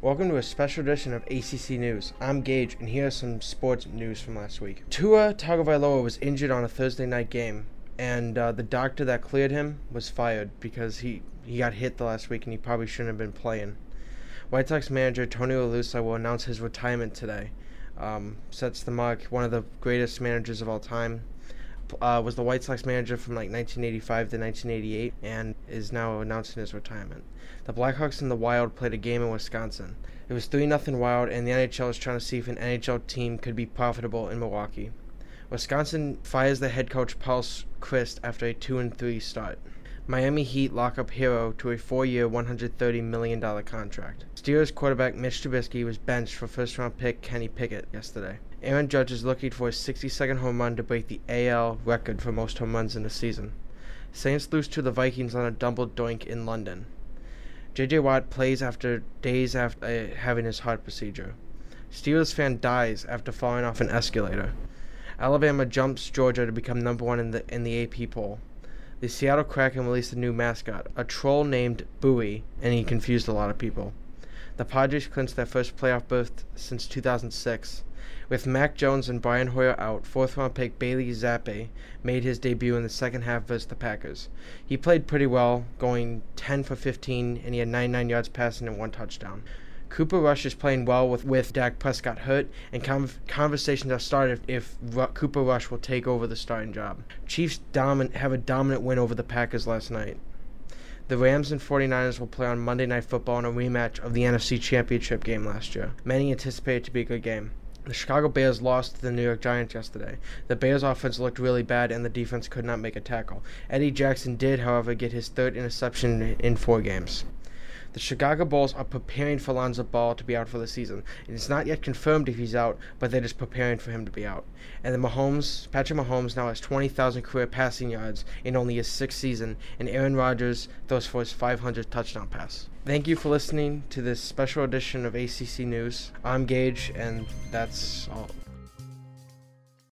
Welcome to a special edition of ACC News. I'm Gage, and here are some sports news from last week. Tua Tagovailoa was injured on a Thursday night game, and uh, the doctor that cleared him was fired because he, he got hit the last week and he probably shouldn't have been playing. White Sox manager Tony La Russa will announce his retirement today. Um, sets the mark, one of the greatest managers of all time. Uh, was the White Sox manager from like 1985 to 1988 and is now announcing his retirement. The Blackhawks and the Wild played a game in Wisconsin. It was 3 0 Wild, and the NHL is trying to see if an NHL team could be profitable in Milwaukee. Wisconsin fires the head coach Paul Chryst after a 2 3 start. Miami Heat lock up Herro to a four-year, $130 million contract. Steelers quarterback Mitch Trubisky was benched for first-round pick Kenny Pickett yesterday. Aaron Judge is looking for a 60-second home run to break the AL record for most home runs in a season. Saints lose to the Vikings on a double doink in London. J.J. Watt plays after days after uh, having his heart procedure. Steelers fan dies after falling off an escalator. Alabama jumps Georgia to become number one in the in the AP poll. The Seattle Kraken released a new mascot, a troll named Buoy, and he confused a lot of people. The Padres clinched their first playoff berth since 2006. With Mac Jones and Brian Hoyer out, fourth round pick Bailey Zappe made his debut in the second half versus the Packers. He played pretty well, going 10 for 15, and he had 99 yards passing and one touchdown. Cooper Rush is playing well with, with Dak Prescott hurt, and conversations have started if, if Cooper Rush will take over the starting job. Chiefs domin- have a dominant win over the Packers last night. The Rams and 49ers will play on Monday Night Football in a rematch of the NFC Championship game last year. Many anticipate it to be a good game. The Chicago Bears lost to the New York Giants yesterday. The Bears' offense looked really bad, and the defense could not make a tackle. Eddie Jackson did, however, get his third interception in four games. The Chicago Bulls are preparing for Lonzo Ball to be out for the season. It is not yet confirmed if he's out, but they're just preparing for him to be out. And the Mahomes, Patrick Mahomes now has 20,000 career passing yards in only his sixth season, and Aaron Rodgers throws for his 500th touchdown pass. Thank you for listening to this special edition of ACC News. I'm Gage, and that's all.